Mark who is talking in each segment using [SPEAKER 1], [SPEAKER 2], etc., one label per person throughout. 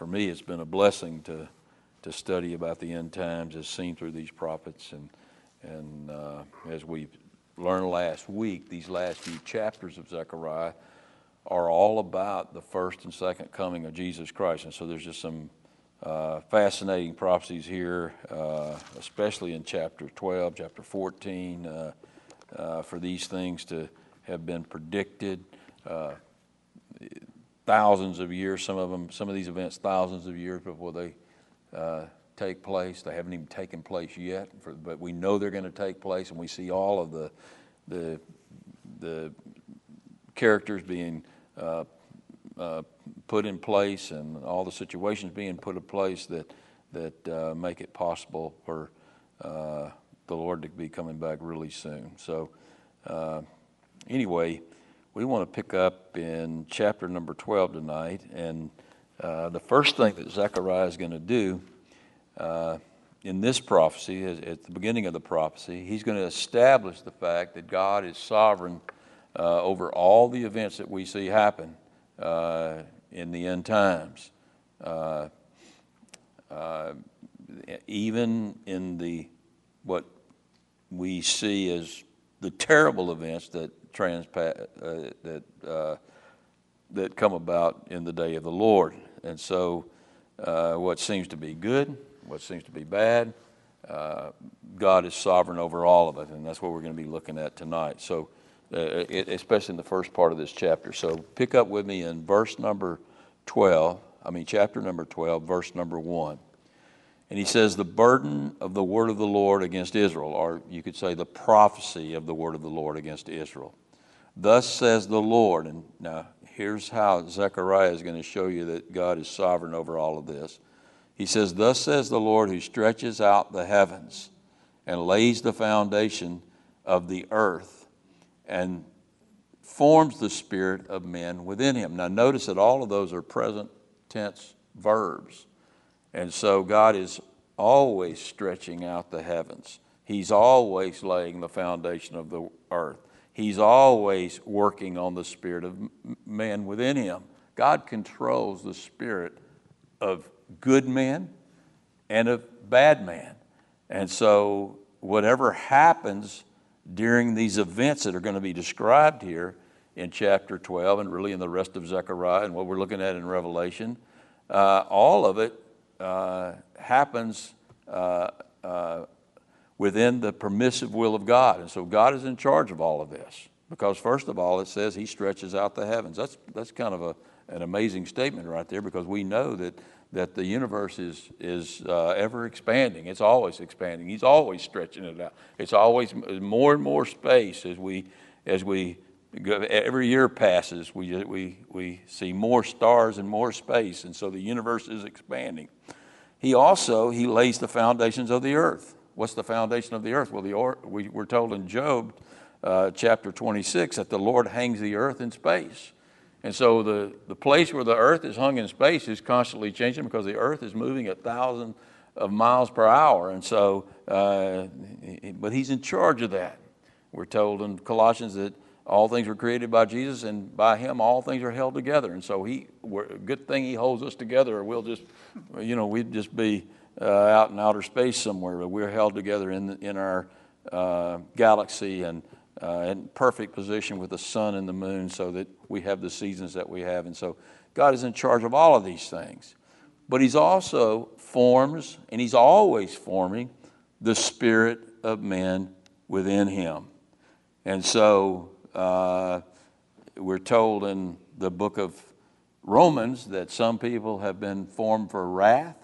[SPEAKER 1] for me, it's been a blessing to to study about the end times as seen through these prophets, and and uh, as we learned last week, these last few chapters of Zechariah are all about the first and second coming of Jesus Christ, and so there's just some uh, fascinating prophecies here, uh, especially in chapter 12, chapter 14, uh, uh, for these things to have been predicted. Uh, thousands of years. Some of them, some of these events, thousands of years before they uh, take place. They haven't even taken place yet, for, but we know they're going to take place, and we see all of the the the characters being uh, uh, put in place and all the situations being put in place that that uh, make it possible for uh, the Lord to be coming back really soon. So, uh, anyway, we want to pick up in chapter number 12 tonight. And uh, the first thing that Zechariah is going to do uh, in this prophecy, at the beginning of the prophecy, he's going to establish the fact that God is sovereign uh, over all the events that we see happen uh, in the end times. Uh, even in the what we see as the terrible events that transpa- uh, that uh, that come about in the day of the Lord. And so, uh, what seems to be good, what seems to be bad, uh, God is sovereign over all of it, and that's what we're going to be looking at tonight. So, uh, it, especially in the first part of this chapter. So, pick up with me in verse number twelve. I mean, chapter number twelve, verse number one. And he says, the burden of the word of the Lord against Israel, or you could say the prophecy of the word of the Lord against Israel. Thus says the Lord. And now here's how Zechariah is going to show you that God is sovereign over all of this. He says, Thus says the Lord who stretches out the heavens and lays the foundation of the earth and forms the spirit of men within him. Now notice that all of those are present tense verbs. And so God is always stretching out the heavens. He's always laying the foundation of the earth. He's always working on the spirit of man within him. God controls the spirit of good men and of bad men. And so, whatever happens during these events that are going to be described here in chapter 12 and really in the rest of Zechariah and what we're looking at in Revelation, uh, all of it uh, happens uh, uh, within the permissive will of God. And so God is in charge of all of this. Because, first of all, it says He stretches out the heavens. That's, that's kind of a, an amazing statement right there because we know that, that the universe is, is uh, ever expanding. It's always expanding. He's always stretching it out. It's always more and more space as we, as we every year passes, we, we, we see more stars and more space, and so the universe is expanding. He also, he lays the foundations of the earth. What's the foundation of the earth? Well, the we, we're told in Job uh, chapter 26 that the Lord hangs the earth in space. And so the, the place where the earth is hung in space is constantly changing because the earth is moving at thousands of miles per hour. And so, uh, but he's in charge of that. We're told in Colossians that all things were created by Jesus, and by Him all things are held together. And so He, good thing He holds us together, or we'll just, you know, we'd just be uh, out in outer space somewhere. But we're held together in in our uh, galaxy and uh, in perfect position with the sun and the moon, so that we have the seasons that we have. And so God is in charge of all of these things. But He's also forms, and He's always forming the spirit of men within Him. And so uh, we're told in the book of Romans that some people have been formed for wrath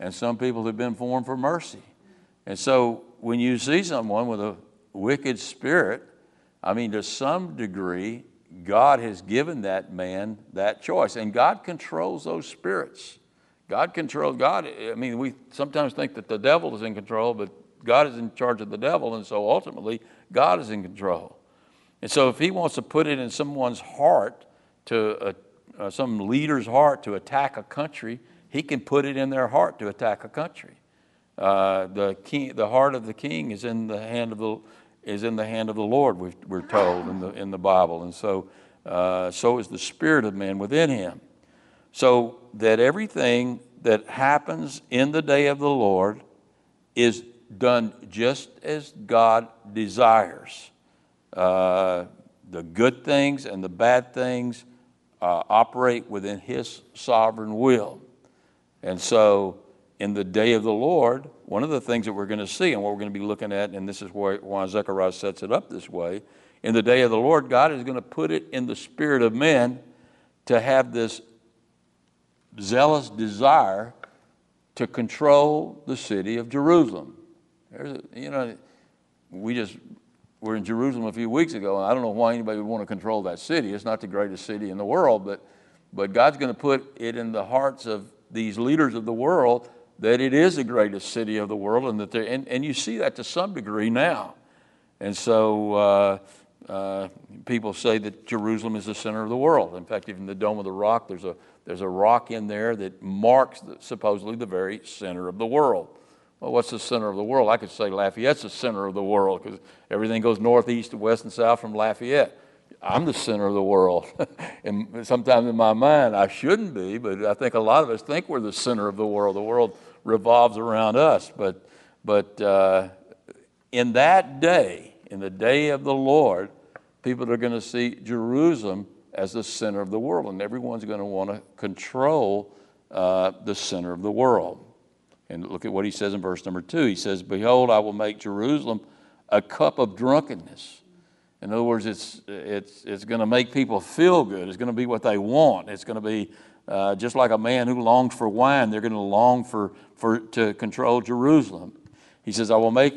[SPEAKER 1] and some people have been formed for mercy. And so when you see someone with a wicked spirit, I mean, to some degree, God has given that man that choice. And God controls those spirits. God controls, God, I mean, we sometimes think that the devil is in control, but God is in charge of the devil, and so ultimately, God is in control. And so, if he wants to put it in someone's heart, to uh, uh, some leader's heart to attack a country, he can put it in their heart to attack a country. Uh, the king, the heart of the king is in the hand of the is in the hand of the Lord. we are told in the in the Bible, and so uh, so is the spirit of man within him. So that everything that happens in the day of the Lord is done just as God desires. Uh, the good things and the bad things uh, operate within His sovereign will. And so, in the day of the Lord, one of the things that we're going to see and what we're going to be looking at, and this is why, Zechariah sets it up this way in the day of the Lord, God is going to put it in the spirit of men to have this zealous desire to control the city of Jerusalem. A, you know, we just were in Jerusalem a few weeks ago, and I don't know why anybody would want to control that city. It's not the greatest city in the world, but, but God's going to put it in the hearts of these leaders of the world that it is the greatest city of the world, and that they and, and you see that to some degree now. And so uh, uh, people say that Jerusalem is the center of the world. In fact, even the Dome of the Rock, there's a there's a rock in there that marks the, supposedly the very center of the world. Well, what's the center of the world? I could say Lafayette's the center of the world because everything goes north, east, west, and south from Lafayette. I'm the center of the world. and sometimes in my mind, I shouldn't be, but I think a lot of us think we're the center of the world. The world revolves around us. But, but uh, in that day, in the day of the Lord, people are going to see Jerusalem as the center of the world, and everyone's going to want to control uh, the center of the world. And look at what he says in verse number two. He says, Behold, I will make Jerusalem a cup of drunkenness. In other words, it's, it's, it's going to make people feel good. It's going to be what they want. It's going to be uh, just like a man who longs for wine, they're going to long for, for, to control Jerusalem. He says, I will make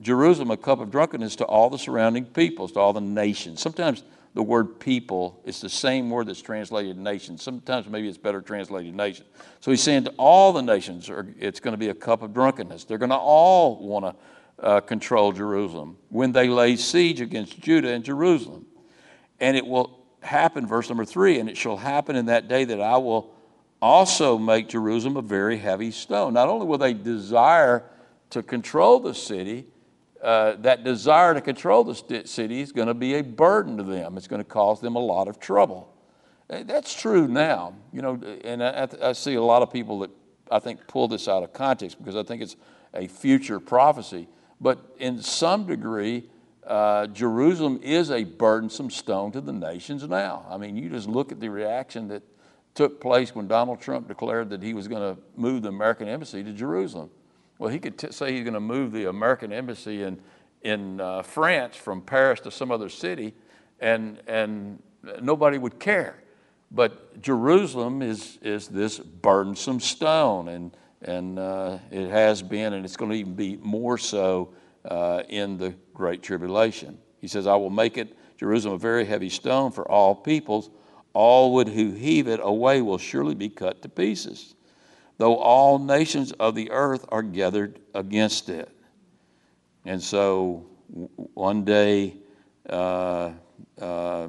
[SPEAKER 1] Jerusalem a cup of drunkenness to all the surrounding peoples, to all the nations. Sometimes the word people is the same word that's translated nation. Sometimes maybe it's better translated nation. So he's saying to all the nations, it's going to be a cup of drunkenness. They're going to all want to uh, control Jerusalem when they lay siege against Judah and Jerusalem. And it will happen, verse number three, and it shall happen in that day that I will also make Jerusalem a very heavy stone. Not only will they desire to control the city, uh, that desire to control the city is going to be a burden to them. It's going to cause them a lot of trouble. Uh, that's true now, you know, and I, I, see a lot of people that I think pull this out of context because I think it's a future prophecy. But in some degree, uh, Jerusalem is a burdensome stone to the nations now. I mean, you just look at the reaction that took place when Donald Trump declared that he was going to move the American embassy to Jerusalem. Well, he could t- say he's going to move the American embassy in, in uh, France from Paris to some other city, and, and nobody would care. But Jerusalem is, is this burdensome stone, and, and uh, it has been, and it's going to even be more so uh, in the Great Tribulation. He says, I will make it, Jerusalem, a very heavy stone for all peoples. All would who heave it away will surely be cut to pieces though all nations of the earth are gathered against it. And so one day, uh, uh,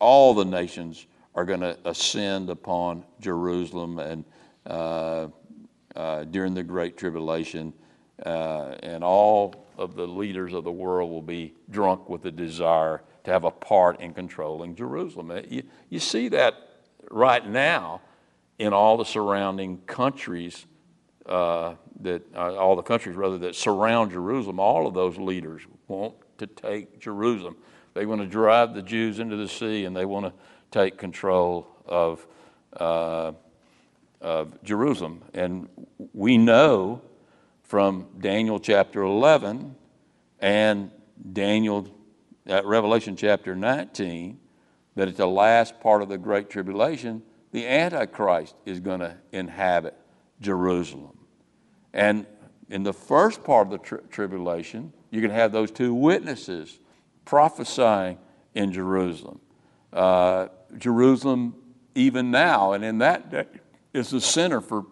[SPEAKER 1] all the nations are going to ascend upon Jerusalem and uh, uh, during the Great Tribulation, uh, and all of the leaders of the world will be drunk with the desire to have a part in controlling Jerusalem. You, you see that right now in all the surrounding countries uh, that uh, all the countries rather that surround Jerusalem, all of those leaders want to take Jerusalem. They want to drive the Jews into the sea, and they want to take control of uh, of Jerusalem. And we know from Daniel chapter 11 and Daniel at Revelation chapter 19 that at the last part of the Great Tribulation, the Antichrist is going to inhabit Jerusalem. And in the first part of the tri- tribulation, you can have those two witnesses prophesying in Jerusalem. Uh, Jerusalem, even now, and in that day, is the center for,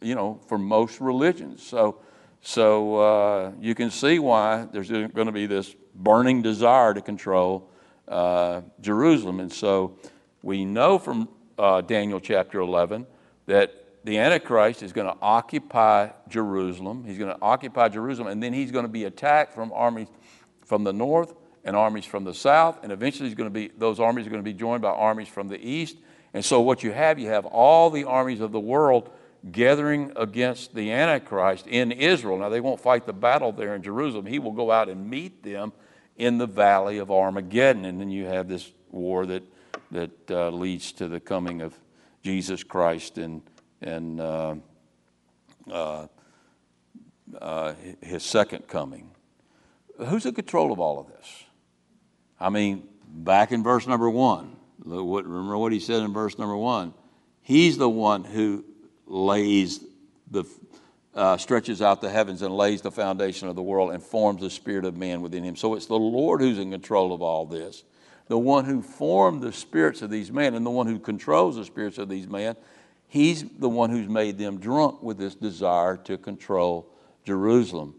[SPEAKER 1] you know, for most religions. So, so uh, you can see why there's going to be this burning desire to control uh, Jerusalem. And so we know from uh, Daniel chapter 11 that the Antichrist is going to occupy Jerusalem. He's going to occupy Jerusalem, and then he's going to be attacked from armies from the north and armies from the south, and eventually he's going to be, those armies are going to be joined by armies from the east, And so, what you have, you have all the armies of the world gathering against the Antichrist in Israel. Now, they won't fight the battle there in Jerusalem. He will go out and meet them in the valley of Armageddon. And then you have this war that, that uh, leads to the coming of Jesus Christ and, and uh, uh, uh his second coming. Who's in control of all of this? I mean, back in verse number one, remember what he said in verse number one? He's the one who lays the uh, stretches out the heavens and lays the foundation of the world and forms the spirit of man within him. So it's the Lord who's in control of all this. The one who formed the spirits of these men and the one who controls the spirits of these men, he's the one who's made them drunk with this desire to control Jerusalem.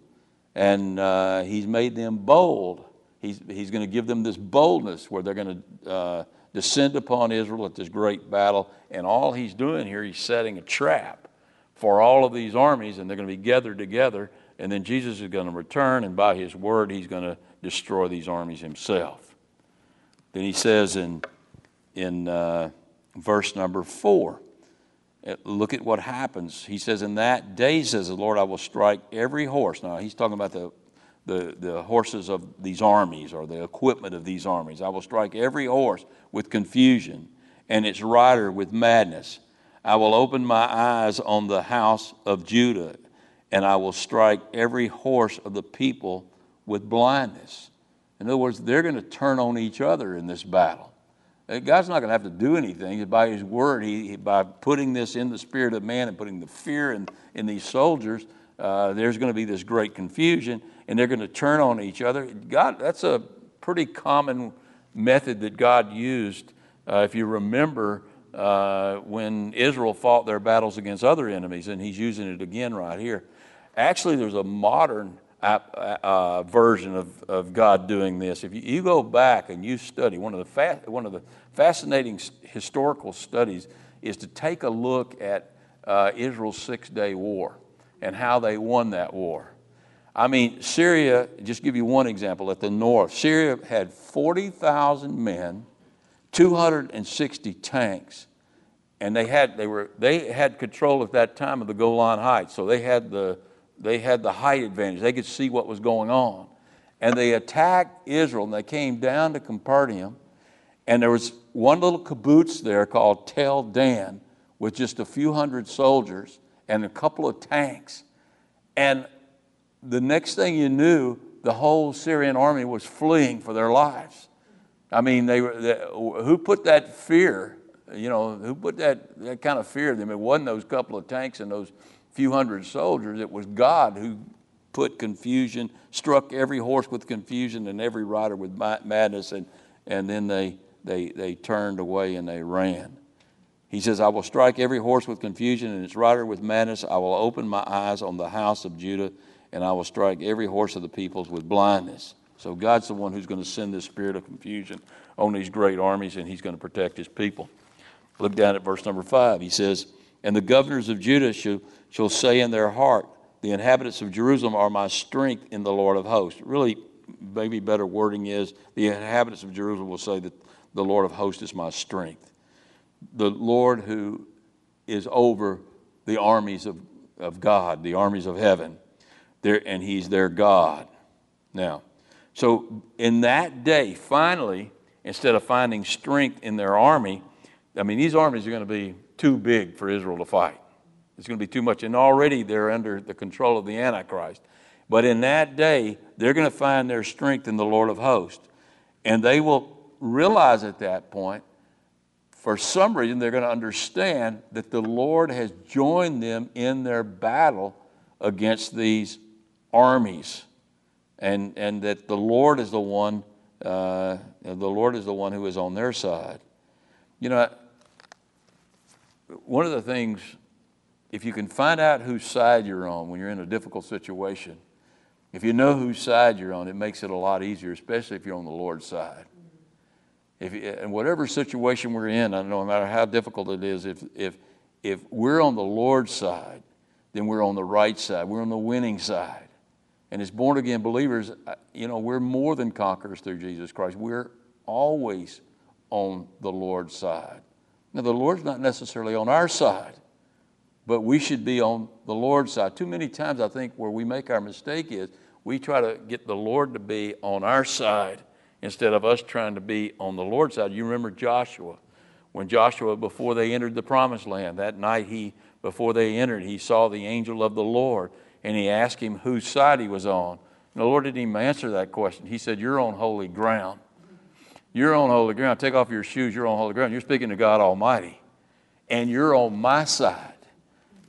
[SPEAKER 1] And uh, he's made them bold. He's, he's going to give them this boldness where they're going to uh, descend upon Israel at this great battle. And all he's doing here, he's setting a trap for all of these armies, and they're going to be gathered together. And then Jesus is going to return, and by his word, he's going to destroy these armies himself. Then he says in, in uh, verse number four, uh, look at what happens. He says, In that day, says the Lord, I will strike every horse. Now, he's talking about the the, the horses of these armies or the equipment of these armies. I will strike every horse with confusion and its rider with madness. I will open my eyes on the house of Judah, and I will strike every horse of the people with blindness. In other words, they're going to turn on each other in this battle. Uh, God's not going to have to do anything. By His word, he, by putting this in the spirit of man and putting the fear in, in these soldiers, uh, there's going to be this great confusion and they're going to turn on each other. God, that's a pretty common method that God used. Uh, if you remember uh, when Israel fought their battles against other enemies, and He's using it again right here. Actually, there's a modern uh, version of, of God doing this. If you, you, go back and you study, one of the fa- one of the fascinating historical studies is to take a look at uh, Israel's Six Day War and how they won that war. I mean, Syria, just give you one example, at the north, Syria had 40,000 men, 260 tanks, and they had, they, were, they had control at that time of the Golan Heights, so they had, the, they had the height advantage. They could see what was going on. And they attacked Israel, and they came down to Capernaum, and there was one little kibbutz there called Tel Dan with just a few hundred soldiers and a couple of tanks. And the next thing you knew, the whole Syrian army was fleeing for their lives. I mean, they were, they, who put that fear, you know, who put that, that kind of fear in them? It wasn't those couple of tanks and those few hundred soldiers. It was God who put confusion, struck every horse with confusion and every rider with madness, and, and then they, they, they turned away and they ran. He says, I will strike every horse with confusion and its rider with madness. I will open my eyes on the house of Judah and I will strike every horse of the peoples with blindness. So God's the one who's going to send this spirit of confusion on these great armies, and He's going to protect His people. Look down at verse number five. He says, And the governors of Judah shall, shall say in their heart, The inhabitants of Jerusalem are my strength in the Lord of hosts. Really, maybe better wording is, The inhabitants of Jerusalem will say that the Lord of hosts is my strength. The Lord who is over the armies of, of God, the armies of heaven there, and he's their God. Now, so in that day, finally, instead of finding strength in their army, I mean, these armies are going to be too big for Israel to fight. It's going to be too much. And already they're under the control of the Antichrist. But in that day, they're going to find their strength in the Lord of hosts. And they will realize at that point, for some reason, they're going to understand that the Lord has joined them in their battle against these armies, and, and that the Lord is the one, uh, the Lord is the one who is on their side. You know, one of the things, if you can find out whose side you're on when you're in a difficult situation, if you know whose side you're on, it makes it a lot easier, especially if you're on the Lord's side. If, in whatever situation we're in, no matter how difficult it is, if, if, if we're on the Lord's side, then we're on the right side. We're on the winning side. And as born again believers, uh, you know, we're more than conquerors through Jesus Christ. We're always on the Lord's side. Now, the Lord's not necessarily on our side, but we should be on the Lord's side. Too many times, I think, where we make our mistake is we try to get the Lord to be on our side instead of us trying to be on the Lord's side. You remember Joshua. When Joshua, before they entered the promised land, that night he, before they entered, he saw the angel of the Lord and he asked him whose side he was on. And the Lord didn't even answer that question. He said, You're on holy ground. You're on holy ground. Take off your shoes. You're on holy ground. You're speaking to God Almighty. And you're on my side.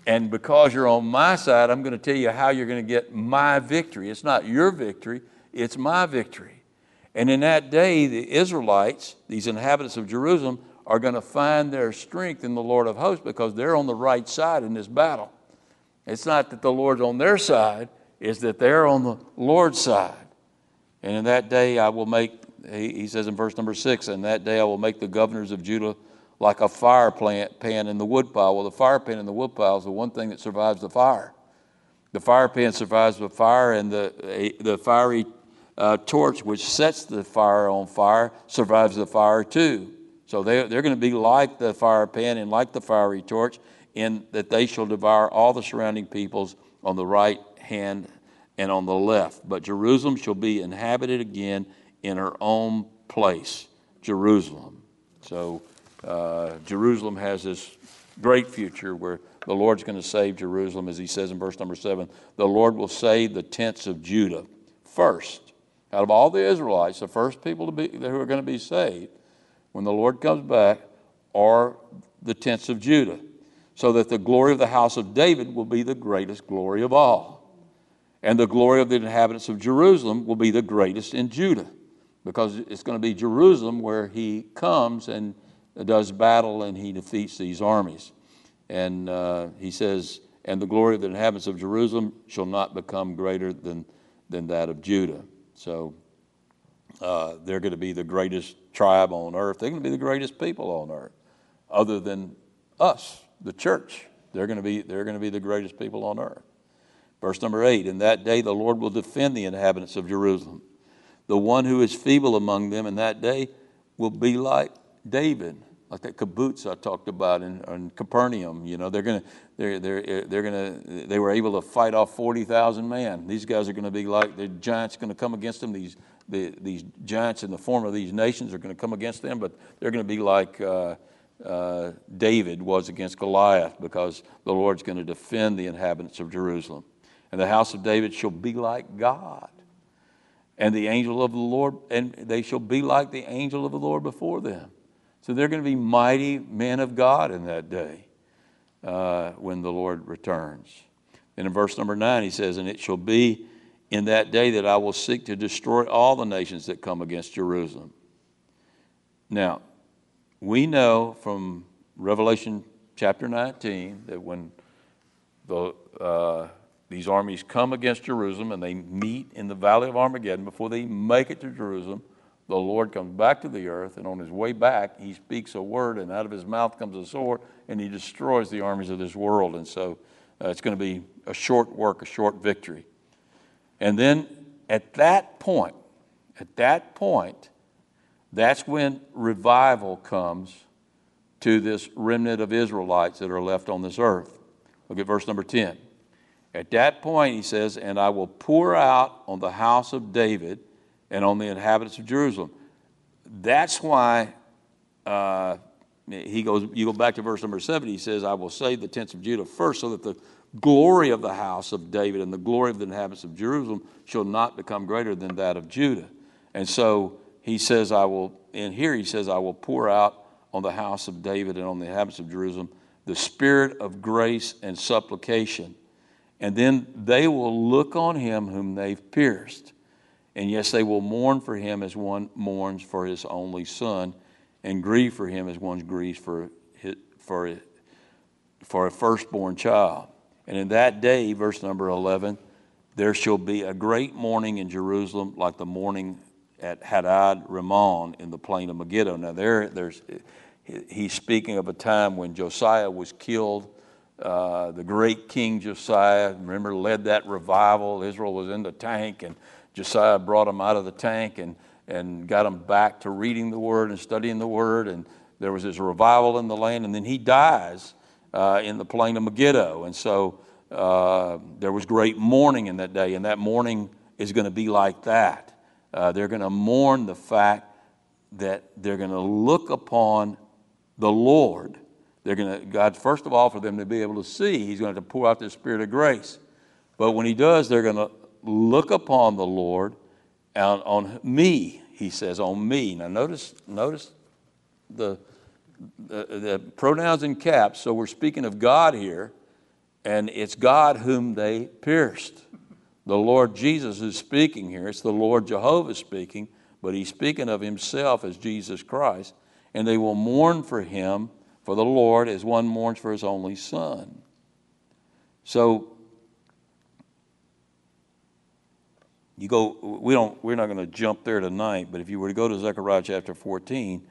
[SPEAKER 1] And because you're on my side, I'm going to tell you how you're going to get my victory. It's not your victory, it's my victory. And in that day, the Israelites, these inhabitants of Jerusalem, are going to find their strength in the Lord of hosts because they're on the right side in this battle. It's not that the Lord's on their side, it's that they're on the Lord's side. And in that day, I will make, he says in verse number six, and that day I will make the governors of Judah like a fire plant, pan in the woodpile. Well, the fire pan in the woodpile is the one thing that survives the fire. The fire pan survives the fire, and the, the fiery uh, torch, which sets the fire on fire, survives the fire too. So they, they're going to be like the fire pan and like the fiery torch, in that they shall devour all the surrounding peoples on the right hand and on the left. But Jerusalem shall be inhabited again in her own place. Jerusalem. So uh, Jerusalem has this great future where the Lord's going to save Jerusalem, as he says in verse number seven. The Lord will save the tents of Judah first. Out of all the Israelites, the first people to be, who are going to be saved when the Lord comes back are the tents of Judah, so that the glory of the house of David will be the greatest glory of all. And the glory of the inhabitants of Jerusalem will be the greatest in Judah, because it's going to be Jerusalem where he comes and does battle and he defeats these armies. And uh, he says, And the glory of the inhabitants of Jerusalem shall not become greater than, than that of Judah. So uh, they're going to be the greatest tribe on earth. They're going to be the greatest people on earth, other than us, the church. They're going to be, they're going to be the greatest people on earth. Verse number eight In that day the Lord will defend the inhabitants of Jerusalem. The one who is feeble among them in that day will be like David, like that kibbutz I talked about in, in Capernaum. You know, they're to, they're, they're, they're to, they were able to fight off 40,000 men. These guys are to be like, the giants to come against them. These, the, these giants in the form of these nations are to come against them, but they're to be like uh, uh, David was against Goliath because the Lord's to defend the inhabitants of Jerusalem. And the house of David shall be like God. And the angel of the Lord, and they shall be like the angel of the Lord before them. So they're going to be mighty men of God in that day uh, when the Lord returns. And in verse number nine, he says, And it shall be in that day that I will seek to destroy all the nations that come against Jerusalem. Now, we know from Revelation chapter 19 that when the, uh, these armies come against Jerusalem and they meet in the valley of Armageddon, before they make it to Jerusalem, the Lord comes back to the earth, and on his way back, he speaks a word, and out of his mouth comes a sword, and he destroys the armies of this world. And so uh, it's going to be a short work, a short victory. And then at that point, at that point, that's when revival comes to this remnant of Israelites that are left on this earth. Look at verse number 10. At that point, he says, And I will pour out on the house of David and on the inhabitants of Jerusalem. That's why uh, he goes, you go back to verse number seven, he says, I will save the tents of Judah first, so that the glory of the house of David and the glory of the inhabitants of Jerusalem shall not become greater than that of Judah. And so he says, I will, and here he says, I will pour out on the house of David and on the inhabitants of Jerusalem the spirit of grace and supplication. And then they will look on him whom they've pierced. And yes, they will mourn for him as one mourns for his only son, and grieve for him as one grieves for, his, for, for a firstborn child. And in that day, verse number 11, there shall be a great mourning in Jerusalem, like the mourning at Hadad Rimmon in the plain of Megiddo. Now, there, there's, he's speaking of a time when Josiah was killed. Uh, the great King Josiah, remember, led that revival. Israel was in the tank, and Josiah brought them out of the tank and, and got them back to reading the Word and studying the Word. And there was this revival in the land, and then he dies uh, in the plain of Megiddo. And so uh, there was great mourning in that day, and that mourning is going to be like that. Uh, they're going to mourn the fact that they're going to look upon the Lord. They're going to, God, first of all, for them to be able to see, He's going to pour out the Spirit of grace. But when He does, they're going to look upon the Lord on, on me, He says, on me. Now, notice, notice the, the, the pronouns in caps. So we're speaking of God here, and it's God whom they pierced. The Lord Jesus is speaking here. It's the Lord Jehovah speaking, but he's speaking of himself as Jesus Christ. And they will mourn for him, for the Lord, as one mourns for his only son. So, you go, we don't, we're not going to jump there tonight, but if you were to go to Zechariah chapter 14,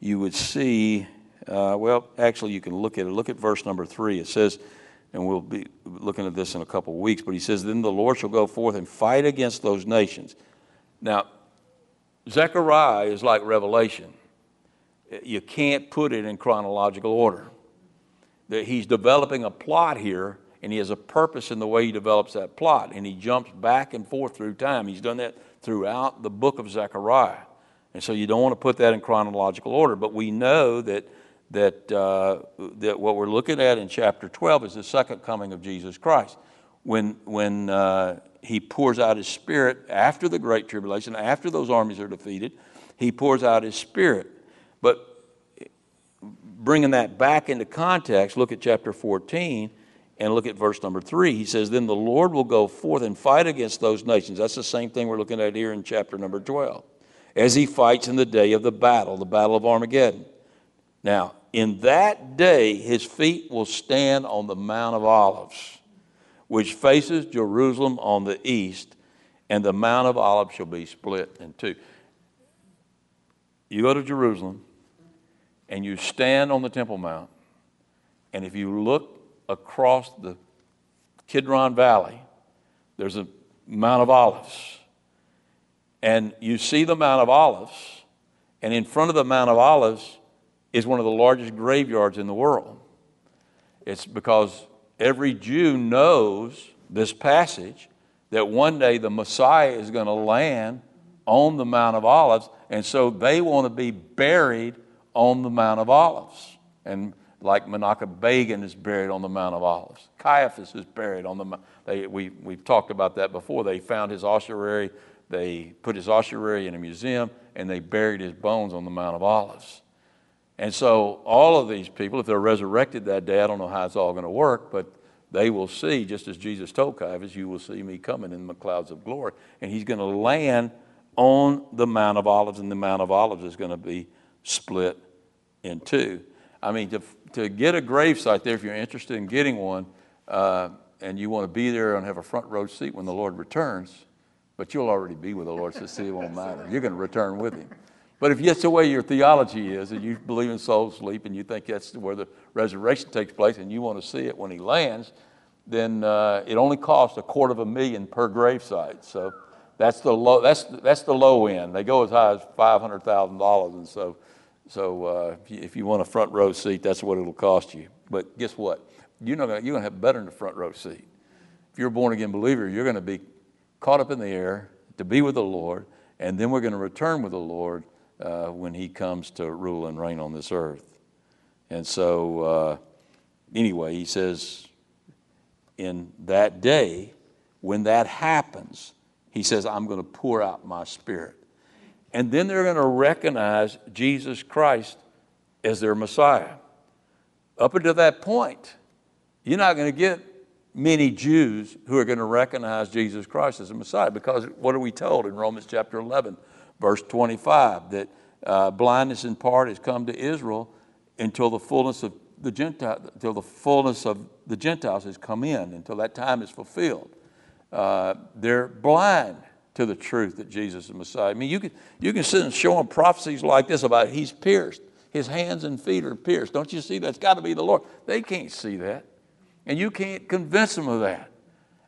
[SPEAKER 1] you would see, uh, well, actually, you can look at it. Look at verse number three. It says, and we'll be looking at this in a couple of weeks, but he says, Then the Lord shall go forth and fight against those nations. Now, Zechariah is like Revelation. You can't put it in chronological order. That he's developing a plot here, and he has a purpose in the way he develops that plot, and he jumps back and forth through time. He's done that throughout the book of Zechariah. And so you don't want to put that in chronological order. But we know that, that, uh, that what we're looking at in chapter 12 is the second coming of Jesus Christ. When, when uh, he pours out his spirit after the Great Tribulation, after those armies are defeated, he pours out his spirit. But bringing that back into context, look at chapter 14 and look at verse number 3. He says, Then the Lord will go forth and fight against those nations. That's the same thing we're looking at here in chapter number 12 as he fights in the day of the battle, the battle of Armageddon. Now, in that day, his feet will stand on the Mount of Olives, which faces Jerusalem on the east, and the Mount of Olives shall be split in two. You go to Jerusalem, and you stand on the Temple Mount, and if you look across the Kidron Valley, there's a Mount of Olives and you see the Mount of Olives, and in front of the Mount of Olives is one of the largest graveyards in the world. It's because every Jew knows this passage that one day the Messiah is going to land on the Mount of Olives, and so they want to be buried on the Mount of Olives. And like Menachem Begin is buried on the Mount of Olives. Caiaphas is buried on the Mount. They, we, we've talked about that before. They found his ossuary they put his ossuary in a museum and they buried his bones on the Mount of Olives. And so, all of these people, if they're resurrected that day, I don't know how it's all going to work, but they will see, just as Jesus told Caiaphas, you will see me coming in the clouds of glory. And he's going to land on the Mount of Olives, and the Mount of Olives is going to be split in two. I mean, to, to get a grave site there, if you're interested in getting one, uh, and you want to be there and have a front row seat when the Lord returns, but you'll already be with the Lord, so see, it won't matter. You're going to return with Him. But if that's the way your theology is, and you believe in soul sleep, and you think that's where the resurrection takes place, and you want to see it when He lands, then uh, it only costs a quarter of a million per gravesite. So that's the low. That's that's the low end. They go as high as five hundred thousand dollars, and so so uh, if, you, if, you, want a front row seat, that's what it'll cost you. But guess what? You're not gonna, you're going to have better than a front row seat. If you're a born again believer, you're going to be caught up in the air to be with the Lord, and then we're going to return with the Lord uh, when He comes to rule and reign on this earth. And so, uh, anyway, He says, in that day, when that happens, He says, I'm going to pour out my Spirit. And then they're going to recognize Jesus Christ as their Messiah. Up until that point, you're not going to get many Jews who are going to recognize Jesus Christ as a Messiah. Because what are we told in Romans chapter 11, verse 25? That uh, blindness in part has come to Israel until the fullness of the Gentile, until the fullness of the Gentiles has come in, until that time is fulfilled. Uh, they're blind to the truth that Jesus is Messiah. I mean, you can, you can sit and show them prophecies like this about he's pierced. His hands and feet are pierced. Don't you see? That's got to be the Lord. They can't see that. And you can't convince them of that.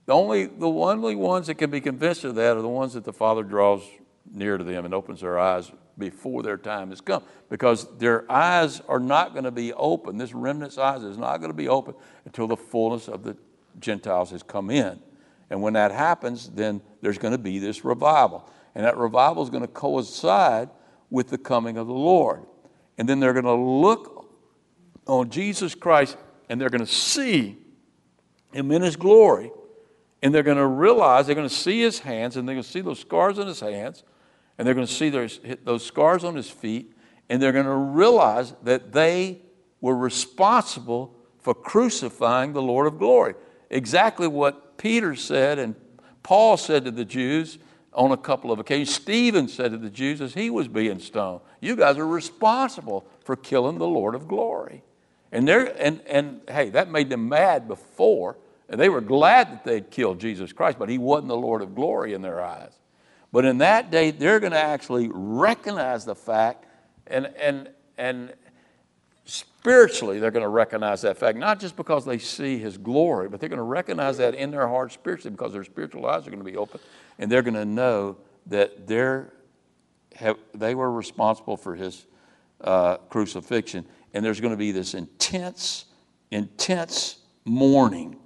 [SPEAKER 1] The only, the only ones that can be convinced of that are the ones that the Father draws near to them and opens their eyes before their time has come because their eyes are not going to be open. This remnant's eyes is not going to be open until the fullness of the Gentiles has come in. And when that happens, then there's going to be this revival. And that revival is going to coincide with the coming of the Lord. And then they're going to look on Jesus Christ and they're going to see him in his glory. And they're going to realize, they're going to see his hands and they're going to see those scars on his hands and they're going to see those, scars on his feet and they're going to realize that they were responsible for crucifying the Lord of glory. Exactly what Peter said and Paul said to the Jews on a couple of occasions. Stephen said to the Jews as he was being stoned, You guys are responsible for killing the Lord of glory. And, and, and hey, that made them mad before. And they were glad that they'd killed Jesus Christ, but he wasn't the Lord of glory in their eyes. But in that day, they're going to actually recognize the fact, and, and, and spiritually, they're going to recognize that fact, not just because they see his glory, but they're going to recognize that in their hearts spiritually because their spiritual eyes are going to be open, and they're going to know that they're, have, they were responsible for his uh, crucifixion. And there's going to be this intense, intense mourning.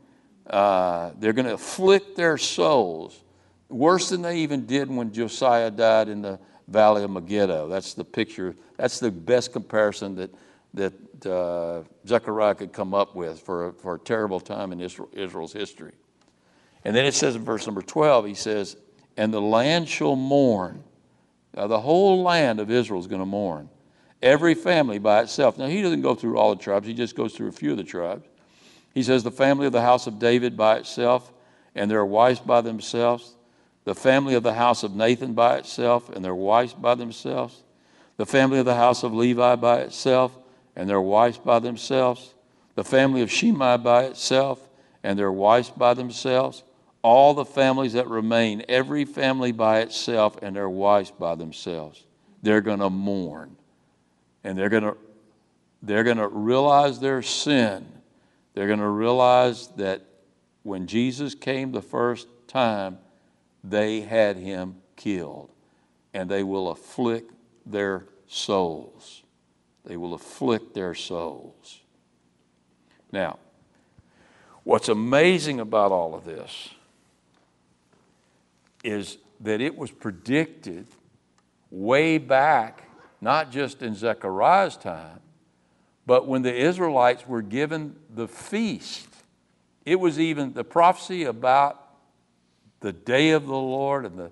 [SPEAKER 1] Uh, they're going to afflict their souls worse than they even did when Josiah died in the valley of Megiddo. That's the picture, that's the best comparison that, that uh, Zechariah could come up with for, for a terrible time in Israel, Israel's history. And then it says in verse number 12, he says, And the land shall mourn. Now, the whole land of Israel is going to mourn. Every family by itself. Now, he doesn't go through all the tribes, he just goes through a few of the tribes. He says, The family of the house of David by itself, and their wives by themselves the family of the house of Nathan by itself and their wives by themselves, the family of the house of Levi by itself and their wives by themselves, the family of Shimei by itself and their wives by themselves, all the families that remain, every family by itself and their wives by themselves. They're going to mourn and they're going to they're going to realize their sin. They're going to realize that when Jesus came the first time, they had him killed, and they will afflict their souls. They will afflict their souls. Now, what's amazing about all of this is that it was predicted way back, not just in Zechariah's time, but when the Israelites were given the feast. It was even the prophecy about the day of the Lord and the,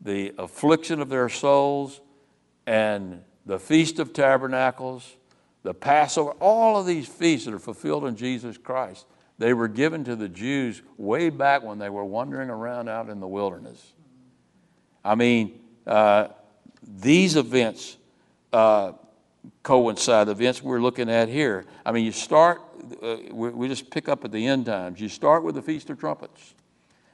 [SPEAKER 1] the affliction of their souls and the Feast of Tabernacles, the Passover, all of these feasts that are fulfilled in Jesus Christ, they were given to the Jews way back when they were wandering around out in the wilderness. I mean, uh, these events uh, coincide, the events we're looking at here. I mean, you start, uh, we, we just pick up at the end times. You start with the Feast of Trumpets.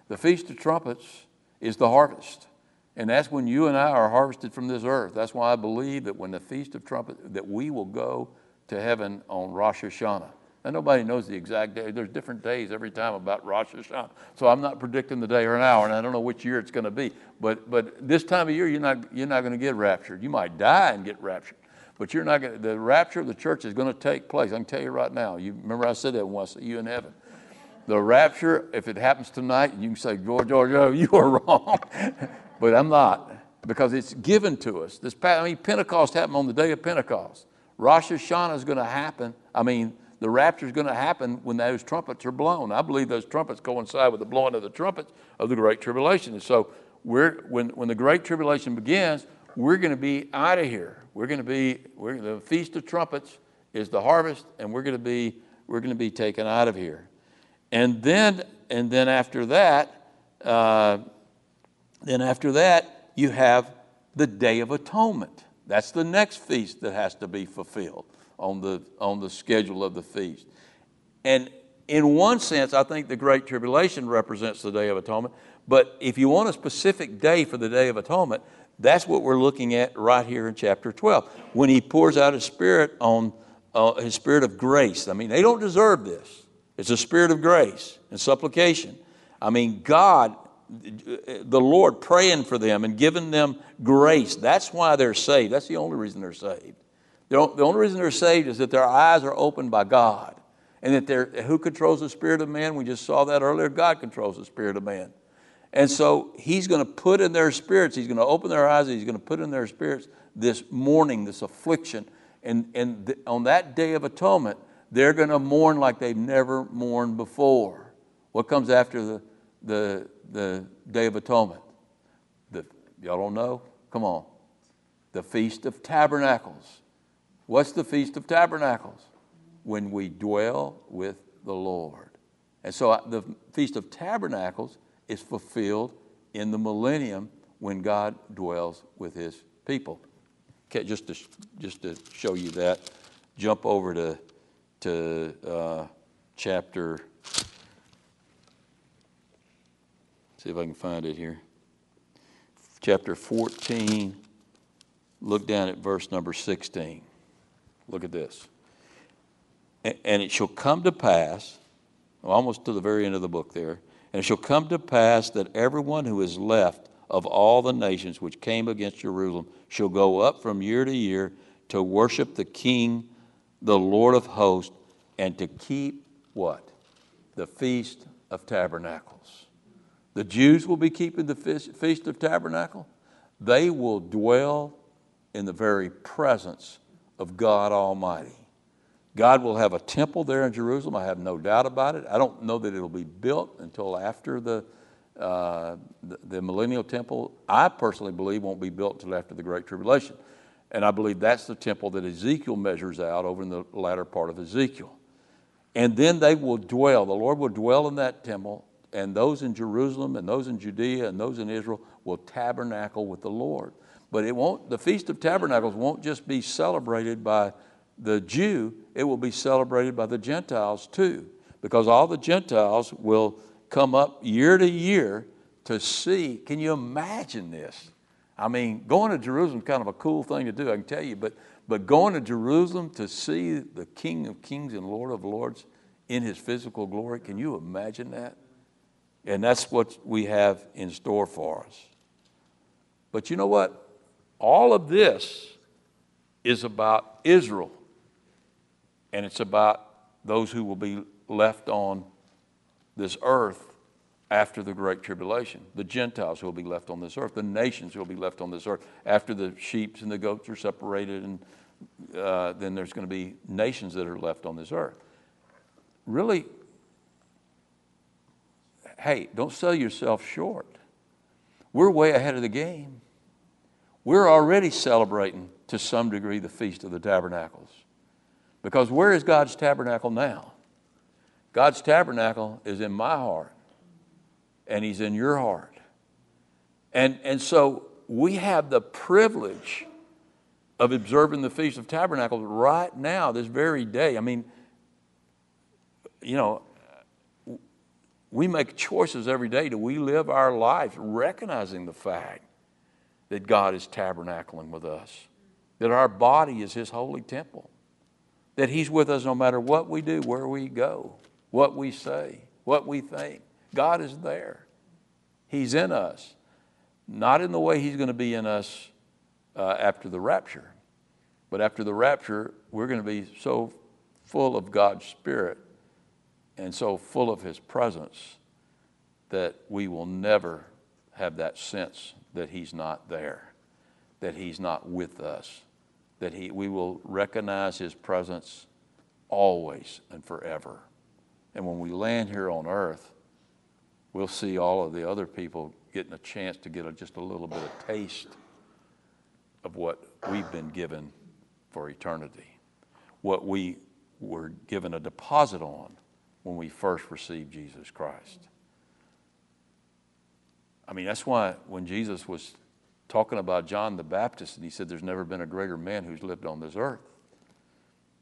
[SPEAKER 1] The Feast of Trumpets is the harvest. And that's when you and I are harvested from this earth. That's why I believe that when the Feast of Trumpets, that we will go to heaven on Rosh Hashanah. Now, nobody knows the exact day. There's different days every time about Rosh Hashanah. So I'm not predicting the day or an hour, and I don't know which year it's going to be. But, but this time of year, you're not, you're not going to get raptured. You might die and get raptured. But you're not going the rapture of the church is going to take place. I can tell you right now. You remember I said that once, you in heaven. The rapture, if it happens tonight, you can say, George, George, oh, you are wrong. But I'm not, because it's given to us. This, I mean, Pentecost happened on the day of Pentecost. Rosh Hashanah is going to happen. I mean, the rapture is going to happen when those trumpets are blown. I believe those trumpets coincide with the blowing of the trumpets of the Great Tribulation. And so, we're, when, when the Great Tribulation begins, we're going to be out of here. We're going to be, we're, the Feast of Trumpets is the harvest, and we're going to be, we're going to be taken out of here. And then, and then after that, uh, then after that, you have the Day of Atonement. That's the next feast that has to be fulfilled on the, on the schedule of the feast. And in one sense, I think the Great Tribulation represents the Day of Atonement. But if you want a specific day for the Day of Atonement, that's what we're looking at right here in chapter 12. When he pours out his spirit on uh, his spirit of grace. I mean, they don't deserve this. It's a spirit of grace and supplication. I mean, God, the Lord praying for them and giving them grace. That's why they're saved. That's the only reason they're saved. The only reason they're saved is that their eyes are opened by God. And that they're, who controls the spirit of man? We just saw that earlier. God controls the spirit of man. And so he's going to put in their spirits, he's going to open their eyes, he's going to put in their spirits this mourning, this affliction. And, and on that day of atonement, they're going to mourn like they've never mourned before. What comes after the, the, the Day of Atonement? The, y'all don't know? Come on. The Feast of Tabernacles. What's the Feast of Tabernacles? When we dwell with the Lord. And so uh, the Feast of Tabernacles is fulfilled in the millennium when God dwells with his people. Okay, just to, just to show you that, jump over to, to uh, chapter, see if I can find it here. Chapter 14, look down at verse number 16. Look at this. And it shall come to pass, almost to the very end of the book there, and it shall come to pass that everyone who is left of all the nations which came against Jerusalem shall go up from year to year to worship the King, the Lord of hosts, and to keep what? The Feast of Tabernacles. The Jews will be keeping the Feast of Tabernacle. They will dwell in the very presence of God Almighty. God will have a temple there in Jerusalem. I have no doubt about it. I don't know that it'll be built until after the, uh, the, the, millennial temple. I personally believe won't be built until after the Great Tribulation. And I believe that's the temple that Ezekiel measures out over in the latter part of Ezekiel. And then they will dwell, the Lord will dwell in that temple, and those in Jerusalem and those in Judea and those in Israel will tabernacle with the Lord. But it won't, the Feast of Tabernacles won't just be celebrated by the Jew, it will be celebrated by the Gentiles too, because all the Gentiles will come up year to year to see. Can you imagine this? I mean, going to Jerusalem is kind of a cool thing to do, I can tell you, but, but going to Jerusalem to see the King of Kings and Lord of Lords in his physical glory, can you imagine that? And that's what we have in store for us. But you know what? All of this is about Israel and it's about those who will be left on this earth after the Great Tribulation, the Gentiles who will be left on this earth, the nations who will be left on this earth after the sheep and the goats are separated, and uh, then there's going to be nations that are left on this earth. Really, hey, don't sell yourself short. We're way ahead of the game. We're already celebrating to some degree the Feast of the Tabernacles. Because where is God's tabernacle now? God's tabernacle is in my heart, and He's in your heart. And, and so we have the privilege of observing the Feast of Tabernacles right now, this very day. I mean, you know, we make choices every day. Do we live our lives recognizing the fact that God is tabernacling with us? That our body is His holy temple? that He's with us no matter what we do, where we go, what we say, what we think. God is there. He's in us. Not in the way He's going to be in us uh, after the rapture, but after the rapture, we're going to be so full of God's Spirit and so full of His presence that we will never have that sense that He's not there, that He's not with us that he, we will recognize his presence always and forever. And when we land here on earth, we'll see all of the other people getting a chance to get a, just a little bit of taste of what we've been given for eternity, what we were given a deposit on when we first received Jesus Christ. I mean, that's why when Jesus was talking about John the Baptist, and he said, There's never been a greater man who's lived on this earth.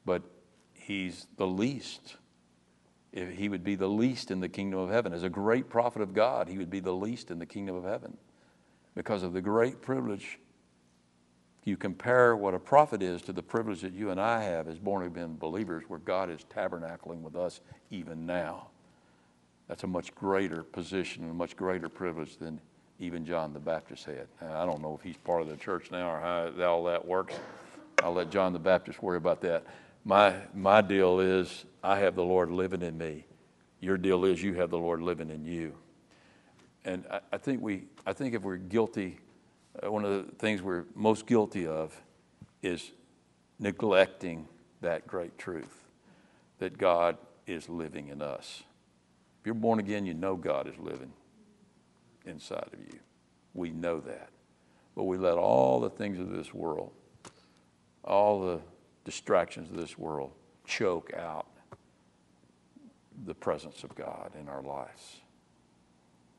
[SPEAKER 1] But he's the least. If he would be the least in the kingdom of heaven. As a great prophet of God, he would be the least in the kingdom of heaven because of the great privilege. You compare what a prophet is to the privilege that you and I have as born again believers, where God is tabernacling with us even now. That's a much greater position and a much greater privilege than even John the Baptist had. Now, I don't know if he's part of the church now or how all that works. I'll let John the Baptist worry about that. My, my deal is I have the Lord living in me. Your deal is you have the Lord living in you. And I, I think we, I think if we're guilty, Uh, one of the things we're most guilty of is neglecting that great truth that God is living in us. If you're born again, you know God is living inside of you. We know that. But we let all the things of this world, all the distractions of this world, choke out the presence of God in our lives.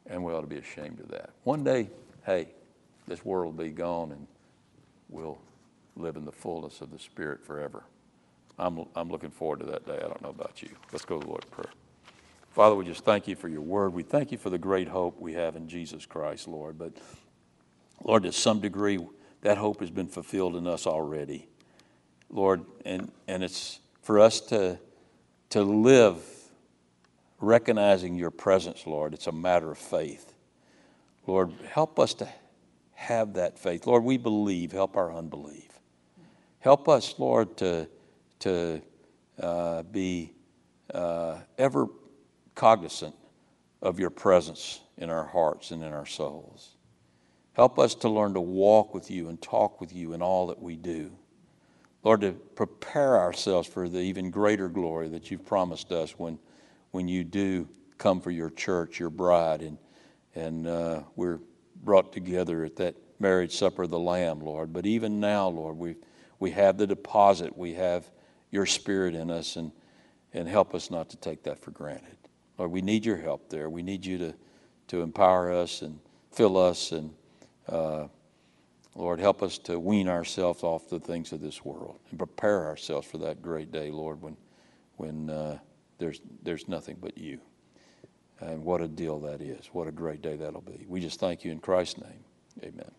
[SPEAKER 1] And we ought to be ashamed of that. One day, hey, this world will be gone and we'll live in the fullness of the Spirit forever. I'm, I'm looking forward to that day. I don't know about you. Let's go to the Lord in prayer. Father, we just thank you for your word. We thank you for the great hope we have in Jesus Christ, Lord. But, Lord, to some degree, that hope has been fulfilled in us already. Lord, and, and it's for us to, to live recognizing your presence, Lord. It's a matter of faith. Lord, help us to have that faith. Lord, we believe. Help our unbelief. Help us, Lord, to, to uh, be uh, ever cognizant of your presence in our hearts and in our souls. Help us to learn to walk with you and talk with you in all that we do. Lord, to prepare ourselves for the even greater glory that you've promised us when, when you do come for your church, your bride, and, and uh, we're brought together at that marriage supper of the Lamb, Lord. But even now, Lord, we, we have the deposit, we have your spirit in us, and, and help us not to take that for granted. Lord, we need your help there. We need you to, to empower us and fill us and uh, Lord, help us to wean ourselves off the things of this world and prepare ourselves for that great day, Lord, when, when uh, there's, there's nothing but you. And what a deal that is. What a great day that'll be. We just thank you in Christ's name. Amen.